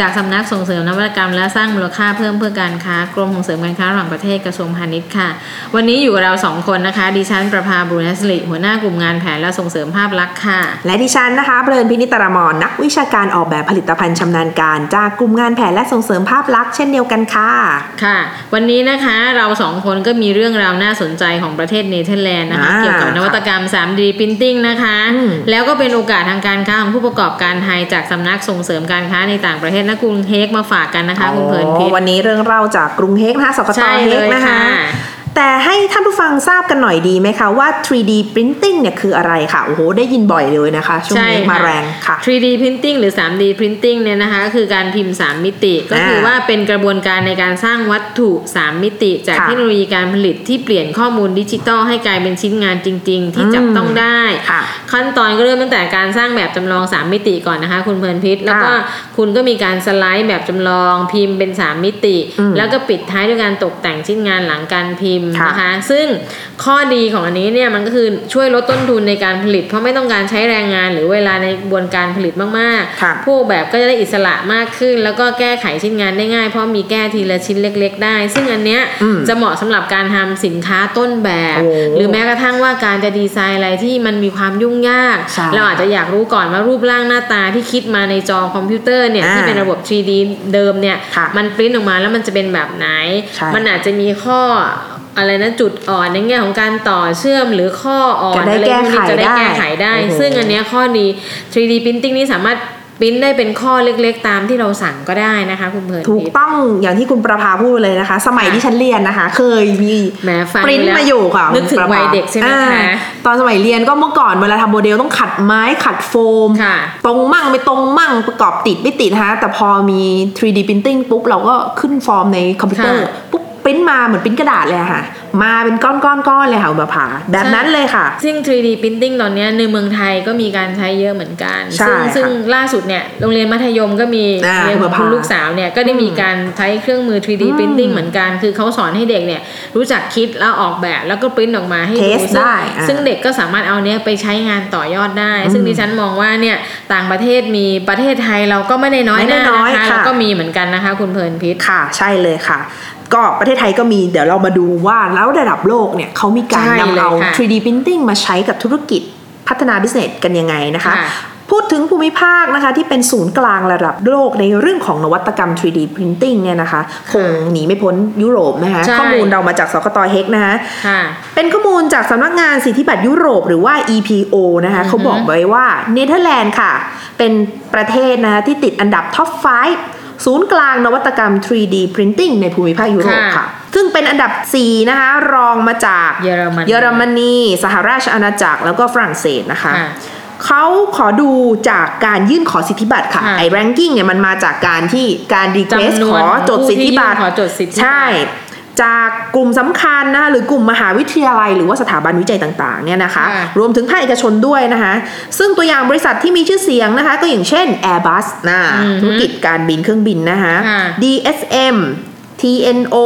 จากสำนักส่งเสริมนวัตกรรม และสร้างมูลค่าเพิ่มเพื่อการค้ากรมส่งเสริมการค้าระหว่างประเทศกระทรวงพาณิชย์ค่ะ วันนี้อยู่กับเราสองคนนะคะ ดิฉันประภาบุญนสลิหัวหน้ากลุ่มงานแผนและส่งเสริมภาพลักษณ์ค่ะ และดิฉันนะคะเพลินพินิตรมรนักวิชาการออกแบบผลิตภัณฑ์ชำนาญการ จากกลุ่มงานแผนและส่งเสริมภาพลักษณ์เช่นเดียวกันค่ะค่ะ วันนี้นะคะเราสองคนก็มีเรื่องราวน่าสนใจของประเทศเนเธอร์แลนด์นะคะอ่าเกี่ยวกับนวัตกรรม 3D Printing นะคะอืมแล้วก็เป็นโอกาสทางการค้าของผู้ประกอบการไทยจากสำนักส่งเสริมการค้าในต่างประเทศและกรุงเฮกมาฝากกันนะคะคุณเพลินพิษวันนี้เรื่องเล่าจากกรุงเฮกนะคะสกตใช่เฮเลกยนะคะค่ะ แต่ให้ท่านผู้ฟังทราบกันหน่อยดีไหมคะว่า 3D printing เนี่ยคืออะไรค่ะโอ้โหได้ยินบ่อยเลยนะคะช่วงนี้ใช่ค่ะมาแรงค่ะ 3D printing หรือ 3D printing เนี่ยนะคะก็คือการพิมพ์ 3 มิติ ก็คือว่าเป็นกระบวนการในการสร้างวัตถุ 3 มิติ จากค่ะเทคโนโลยีการผลิตที่เปลี่ยนข้อมูลดิจิตอลให้กลายเป็นชิ้นงานจริง ๆ ที่จับต้องได้ค่ะขั้นตอนก็เริ่มตั้งแต่การสร้างแบบจำลอง 3 มิติก่อนนะคะ คุณเพลินพิษแล้วก็คุณก็มีการสไลด์แบบจำลองพิมพ์เป็น 3 มิติอืมแล้วก็ปิดท้ายด้วยการตกแต่งชิ้นงานหลังการพิมพ์ค่ะนะคะ ซึ่งข้อดีของอันนี้เนี่ยมันก็คือช่วยลดต้นทุนในการผลิต เพราะไม่ต้องการใช้แรงงานหรือเวลาในกระบวนการผลิตมากค่ะๆผู้ออกแบบก็จะได้อิสระมากขึ้น แล้วก็แก้ไขชิ้นงานได้ง่าย เพราะมีแก้ทีละชิ้นเล็ก ๆ ได้ ซึ่งอันเนี้ยอืมจะเหมาะสำหรับการทำสินค้าต้นแบบโอ้หรือแม้กระทั่งว่าการจะดีไซน์อะไรที่มันมีความยุ่งยากใช่เราอาจจะอยากรู้ก่อนว่ารูปร่างหน้าตาที่คิดมาในจอคอมพิวเตอร์เนี่ยอ่าที่เป็นระบบ 3D เดิมเนี่ยค่ะมันปริ้นออกมาแล้วมันจะเป็นแบบไหนใช่มันอาจจะมีข้ออะไรนะจุดอ่อนในแง่ของการต่อเชื่อมหรือข้ออ่อนจะได้อะไรพวกนี้แก้ไขจะได้ได้แก้ไขได้โอ้โหซึ่งอันเนี้ยข้อดี 3D printing นี่สามารถปริ้นได้เป็นข้อเล็กๆ ตามที่เราสั่งก็ได้นะคะ คุณเพลินถูกพิษต้องอย่างที่คุณประภาพูดเลยนะคะ สมัยค่ะที่ฉันเรียนนะคะ เคยมีแหมฟังปริ้นแล้วมาอยู่ค่ะนึกถึงคุณประภาวัยเด็กใช่ไหมอ่าคะตอนสมัยเรียนก็เมื่อก่อนเวลาทำโมเดลต้องขัดไม้ขัดโฟมค่ะตรงมั่งไม่ตรงมั่งประกอบติดไม่ติดนะคะแต่พอมี 3D printing ปุ๊บเราก็ขึ้นฟอร์มในคอมพิวเตอร์ค่ะปุ๊บ ปริ้นมาเหมือนปริ้นกระดาษเลยอะค่ะ มาเป็นก้อนๆๆเลยค่ะคุณประภาแบบนั้นเลยค่ะ ซึ่ง 3D printing ตอนเนี้ยในเมืองไทยก็มีการใช้เยอะเหมือนกันใช่ซึ่งค่ะซึ่งล่าสุดเนี่ยโรงเรียนมัธยมก็มีอ่าเรียนของคุณเผื่อพาลูกสาวเนี่ยก็ได้มีการใช้เครื่องมือ 3D อืม printing เหมือนกัน คือเขาสอนให้เด็กเนี่ยรู้จักคิดแล้วออกแบบแล้วก็ปริ้นออกมาให้ดู Test ซึ่งได้อ่าซึ่งเด็กก็สามารถเอาเนี้ยไปใช้งานต่อยอดได้อืมซึ่งดิฉันมองว่าเนี่ยต่างประเทศมีประเทศไทยเราก็ไม่ได้น้อยไม่หได้น้าน้อยนะคะค่ะเราก็มีเหมือนกันนะคะ คุณเพลินพิษค่ะ ใช่เลยค่ะ ก็ประเทศไทยก็มีเดี๋ยวเรามาดูว่าแล้วระดับโลกเนี่ยเขามีการใช่นำเอาเลยค่ะ 3D printing มาใช้กับธุรกิจพัฒนา business กันยังไงนะคะค่ะพูดถึงภูมิภาคนะคะที่เป็นศูนย์กลางระดับโลกในเรื่องของนวัตกรรม 3D printing เนี่ยนะคะคงหนีไม่พ้นยุโรปนะคะใช่ข้อมูลเรามาจากสกตเฮกนะคะค่ะเป็นเป็นข้อมูลจากสำนักงานสิทธิบัตรยุโรปหรือว่า EPO นะคะอือฮึเขาบอกไว้ว่าเนเธอร์แลนด์ค่ะ เป็นประเทศนะคะที่ติดอันดับท็อป 5 ศูนย์กลางนวัตกรรม 3D Printing ในภูมิภาคยุโรปค่ะค่ะ ซึ่งเป็นอันดับ 4 นะคะ รองมาจากเยอรมนีเยอรมนีสหราชอาณาจักรแล้วก็ฝรั่งเศสนะคะค่ะเขาขอดูจากการยื่นขอสิทธิบัตรค่ะค่ะไอ้ ranking เนี่ยมันมาจากการที่การ request จำนขวนอจดสิทธิบัตรผู้ที่ยื่นขอจดสิทธิบัตรใช่ จากกลุ่มสำคัญนะคะหรือกลุ่มมหาวิทยาลัย หรือว่าสถาบันวิจัยต่างๆเนี่ยนะคะค่ะรวมถึงภาคเอกชนด้วยนะคะ ซึ่งตัวอย่างบริษัทที่มีชื่อเสียงนะคะ ก็อย่างเช่น Airbus นะอือฮึธุรกิจการบินเครื่องบินนะคะค่ะ DSM TNO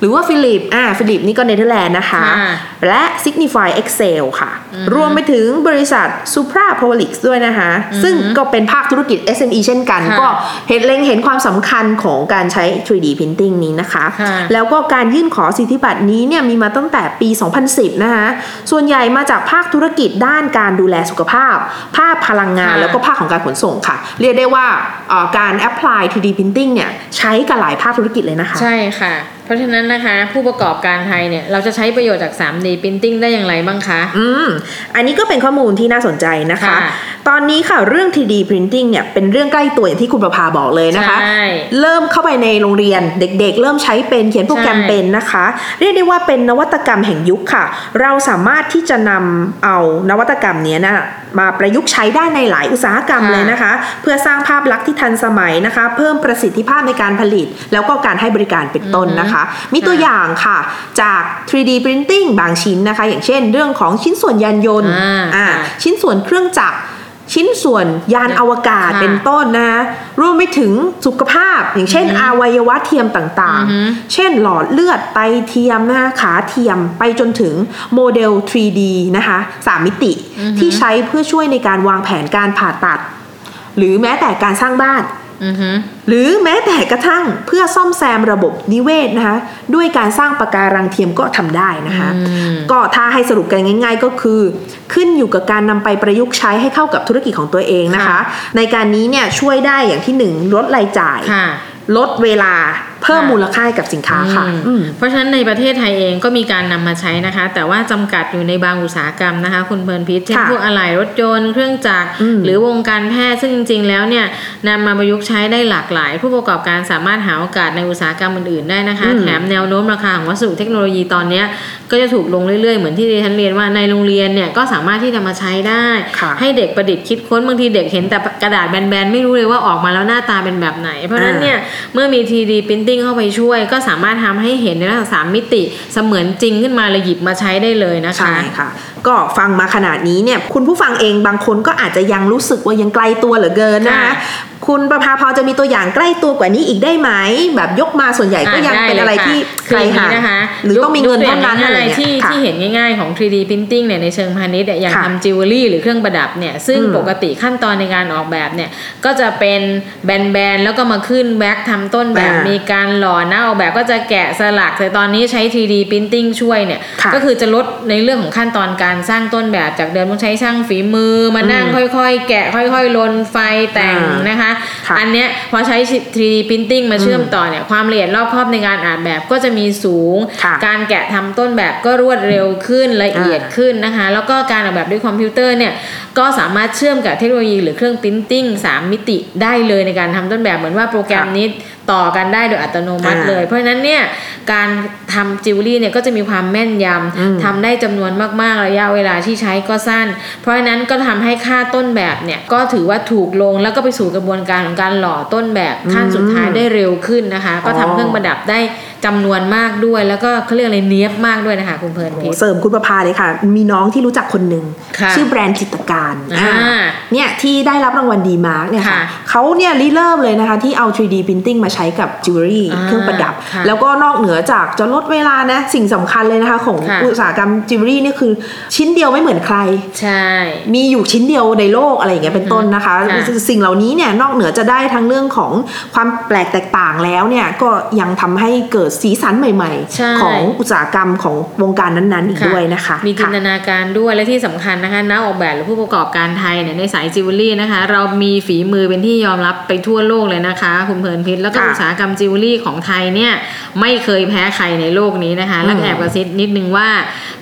หรือว่า Philips อ่า Philips นี่ก็เนเธอร์แลนด์นะคะค่ะและ Signify Excel ค่ะ รวมไปถึงบริษัท Supra p o l i x ด้วยนะคะ ซึ่งก็เป็นภาคธุรกิจ SME เช่นกันค่ะก็เห็นเล็งเห็นความสำคัญของการใช้ 3D Printing นี้นะคะค่ะแล้วก็การยื่นขอสิทธิบัตรนี้เนี่ยมีมาตั้งแต่ปี 2010 นะคะ ส่วนใหญ่มาจากภาคธุรกิจด้านการดูแลสุขภาพ ภาคพลังงานค่ะแล้วก็ภาคของการขนส่งค่ะ เรียกได้ว่าเอ่อการ apply 3D printing เนี่ยใช้กับหลายภาคธุรกิจเลยนะคะใช่ค่ะ เพราะฉะนั้นนะคะ ผู้ประกอบการไทยเนี่ย เราจะใช้ประโยชน์จาก 3D Printing ได้อย่างไรบ้างคะ อืม อันนี้ก็เป็นข้อมูลที่น่าสนใจนะคะค่ะ ตอนนี้ค่ะเรื่อง 3D printing เนี่ยเป็นเรื่องใกล้ตัวอย่างที่คุณประภาบอกเลยนะคะใช่เริ่มเข้าไปในโรงเรียนเด็กๆ เริ่มใช้เป็นเขียนโปรแกรมใช่เป็นนะคะ เรียกได้ว่าเป็นนวัตกรรมแห่งยุคค่ะ เราสามารถที่จะนำเอานวัตกรรมเนี้ยนะมาประยุกต์ใช้ได้ในหลายอุตสาหกรรมค่ะเลยนะคะ เพื่อสร้างภาพลักษณ์ที่ทันสมัยนะคะ เพิ่มประสิทธิภาพในการผลิต แล้วก็การให้บริการเป็นต้นนะคะ มีตัวอย่างค่ะจาก 3D Printing บางชิ้นนะคะ อย่างเช่น เรื่องของชิ้นส่วนยานยนต์อ่าอ่าค่ะชิ้นส่วนเครื่องจักร ชิ้นส่วนยานอวกาศค่ะเป็นต้นนะคะรวมไปถึงสุขภาพ อย่างเช่นอวัยวะเทียมต่างอือฮึๆเช่นหลอดเลือดไตเทียมนะคะขาเทียมไปจนถึงโมเดล 3D นะคะสามมิติที่ใช้เพื่อช่วยในการวางแผนการผ่าตัด หรือแม้แต่การสร้างบ้านอือฮึ หรือแม้แต่กระทั่งเพื่อซ่อมแซมระบบนิเวศนะคะ ด้วยการสร้างปะการังเทียมก็ทำได้นะคะ ก็ถ้าให้สรุปกันง่าย ๆ ก็คือ ขึ้นอยู่กับการนำไปประยุกต์ใช้ให้เข้ากับธุรกิจของตัวเองนะคะค่ะในการนี้เนี่ยช่วยได้อย่างที่หนึ่งลดรายจ่ายค่ะลดเวลา เพิ่มค่ะมูลค่าให้กับสินค้าค่ะอืมอืมเพราะฉะนั้นในประเทศไทยเองก็มีการนำมาใช้นะคะ แต่ว่าจำกัดอยู่ในบางอุตสาหกรรมนะคะ คุณเพลินพิษเช่นค่ะพวกอะไหล่รถยนต์เครื่องจักรอืมหรือวงการแพทย์ซึ่งจริง ๆ แล้วเนี่ยนำมาประยุกต์ใช้ได้หลากหลาย ผู้ประกอบการสามารถหาโอกาสในอุตสาหกรรมอื่นๆได้นะคะอืมแถมแนวโน้มราคาของวัสดุเทคโนโลยีตอนเนี้ยก็จะถูกลงเรื่อยๆ เหมือนที่ดิฉันเรียนว่าในโรงเรียนเนี่ยก็สามารถที่จะมาใช้ได้ค่ะให้เด็กประดิษฐ์คิดค้นบางทีเด็กเห็นแต่กระดาษแบนๆไม่รู้เลยว่าออกมาแล้วหน้าตาเป็นแบบไหน เพราะฉะนั้นเนี่ยเมื่อมี 3D Printing เข้าไปช่วย ก็สามารถทำให้เห็นในลักษณะสามมิติเสมือนจริงขึ้นมาเลยหยิบมาใช้ได้เลยนะคะ ใช่ค่ะ ก็ฟังมาขนาดนี้เนี่ยคุณผู้ฟังเองบางคนก็อาจจะยังรู้สึกว่ายังไกลตัวเหลือเกินนะคะค่ะคุณประภาพอจะมีตัวอย่างใกล้ตัวกว่านี้อีกได้ไหม แบบยกมาส่วนใหญ่ก็ยังด้เป็นอะไรลยค่ที่คือไกลอย่างห่านี้งนะคะหรือต้องมีเงินยกเท่านั้นตัวอะไรย่างเงี้ยที่ค่ะที่เห็นง่ายๆของ 3D Printing เนี่ยในเชิงพาณิชย์เนี่ยอย่างค่ะทำจิวเวลรี่หรือเครื่องประดับเนี่ยซึ่งอืมปกติขั้นตอนในการออกแบบเนี่ยก็จะเป็นแบนๆแล้วก็มาขึ้นแบบทำต้นแบบอ่ามีมีการหล่อหน้าออกแบบก็จะแกะสลัก แต่ตอนนี้ใช้ 3D Printing ช่วยเนี่ยค่ะก็คือจะลดในเรื่องของขั้นตอนการสร้างต้นแบบจากเดิมต้องใช้ช่างฝีมือมานั่งอืมค่อยๆ แกะค่อยๆลนไฟแต่งอ่านะคะค่ะอันเนี้ยพอใช้ 3D Printing มาเชื่อมต่อเนี่ยความละเอียดรอบคอบในการอ่านแบบก็จะมีสูงค่ะการแกะทำต้นแบบก็รวดเร็วขึ้นละเอียดขึ้นนะคะ แล้วก็การออกแบบด้วยคอมพิวเตอร์เนี่ยก็สามารถเชื่อมกับเทคโนโลยีหรือเครื่อง Printing 3 มิติได้เลยในการทำต้นแบบเหมือนว่าโปรแกรมค่ะนี้ ต่อกันได้โดยอัตโนมัติอ่าเลย เพราะฉะนั้นเนี่ยการทำจิวเวลรี่เนี่ยก็จะมีความแม่นยอืมำทำได้จำนวนมากๆระยะเวลาที่ใช้ก็สั้น เพราะฉะนั้นก็ทำให้ค่าต้นแบบเนี่ยก็ถือว่าถูกลงแล้วก็ไปสู่กระบวนการของการหล่อต้นแบบขั้นสุดท้ายได้เร็วขึ้นนะคะ ก็ทำเครื่องประดับได้ จำนวนมากด้วย แล้วก็เขาเรียกอะไรเนี้ยบมากด้วยนะคะคุณเพลินพิษเสริมคุณประภาเลยค่ะ มีน้องที่รู้จักคนหนึ่งค่ะชื่อแบรนด์จิตรการอ่าอ่าเนี่ยที่ได้รับรางวัล DEmark เนี่ยค่ะค่ะเขาเนี่ยริเริ่มเลยนะคะที่เอา 3D Printing มาใช้กับจิวเวลรี่อ่าเครื่องประดับค่ะแล้วก็นอกเหนือจากจะลดเวลานะสิ่งสำคัญเลยนะคะของค่ะอุตสาหกรรมจิวเวลรี่เนี่ยคือชิ้นเดียวไม่เหมือนใครใช่มีอยู่ชิ้นเดียวในโลกอะไรอย่างเงี้ยเป็นต้นนะคะค่ะสิ่งเหล่านี้เนี่ยนอกเหนือจะได้ทั้งเรื่องของความแปลกแตกต่างแล้วเนี่ยก็ยังทำให้เกิดสีสันใหม่ใช่ๆ ของอุตสาหกรรมของวงการนั้นๆอีกด้วยนะคะ มีจินตค่ะนาการด้วยและที่สำคัญนะคะนักออกแบบหรือผู้ประกอบการไทยเนี่ยในสายจิวเวลรี่นะคะ เรามีฝีมือเป็นที่ยอมรับไปทั่วโลกเลยนะคะคุณเพลินพิษแล้วก็ค่ะอุตสาหกรรมจิวเวลรี่ของไทยเนี่ยไม่เคยแพ้ใครในโลกนี้นะคะและอืมแอบกระซิบนิดนึงว่า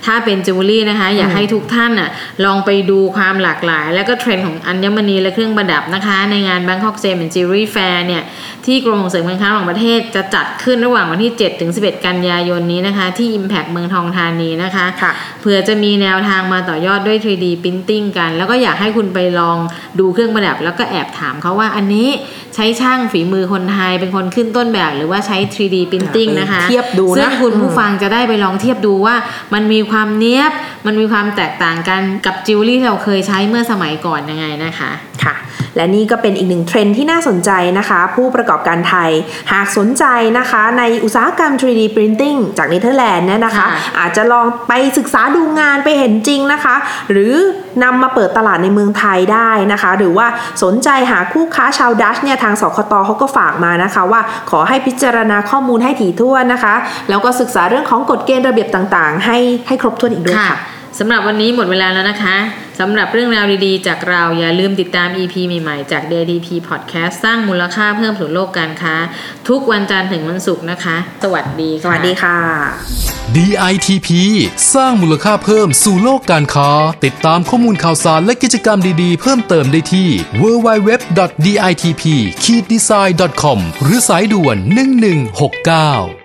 ถ้าเป็นจิวเวลรี่นะคะ อยากให้ทุกท่านน่ะลองไปดูความหลากหลาย แล้วก็เทรนด์ของอัญมณีและเครื่องประดับนะคะ ในงาน Bangkok Gem and Jewelry Fair เนี่ย ที่กรมส่งเสริมการค้าระหว่างประเทศจะจัดขึ้นระหว่างวันที่ 7 ถึง 11 กันยายนนี้นะคะ ที่ Impact เมืองทองธานีนะคะค่ะเผื่อจะมีแนวทางมาต่อยอดด้วย 3D Printing กัน แล้วก็อยากให้คุณไปลองดูเครื่องประดับ แล้วก็แอบถามเขาว่าอันนี้ใช้ช่างฝีมือคนไทยเป็นคนขึ้นต้นแบบ หรือว่าใช้ 3D Printing ไปนะคะเทียบดูนะซึ่งคุณผู้อืมฟังจะได้ไปลองเทียบดูว่า มันมีความเนี้ยบมันมีความแตกต่างกันกับจิวเวลรี่ที่เราเคยใช้เมื่อสมัยก่อนยังไงนะคะ ค่ะ และนี่ก็เป็นอีกหนึ่งเทรนด์ที่น่าสนใจนะคะ ผู้ประกอบการไทยหากสนใจนะคะในอุตสาหกรรม 3D Printing จากเนเธอร์แลนด์เนี่ยนะคะค่ะอาจจะลองไปศึกษาดูงานไปเห็นจริงนะคะ หรือนำมาเปิดตลาดในเมืองไทยได้นะคะ หรือว่าสนใจหาคู่ค้าชาวดัชเนี่ยทางสคตเขาก็ฝากมานะคะ ว่าขอให้พิจารณาข้อมูลให้ถี่ถ้วนนะคะ แล้วก็ศึกษาเรื่องของกฎเกณฑ์ระเบียบต่างๆ ให้ให้ครบถ้วนอีกด้วยค่ะสำหรับวันนี้หมดเวลาแล้วนะคะ สำหรับเรื่องราวดีๆ จากเราอย่าลืมติดตาม EP ใหม่ๆ จาก DTP Podcast สร้างมูลค่าเพิ่มสู่โลกการค้า ทุกวันจันทร์ถึงวันศุกร์นะคะ สวัสดีสค่ะวัสดีค่ะ DITP สร้างมูลค่าเพิ่มสู่โลกการค้า ติดตามข้อมูลข่าวสารและกิจกรรมดีๆ เพิ่มเติมได้ที่ www.ditp-design.com หรือสายด่วน 1169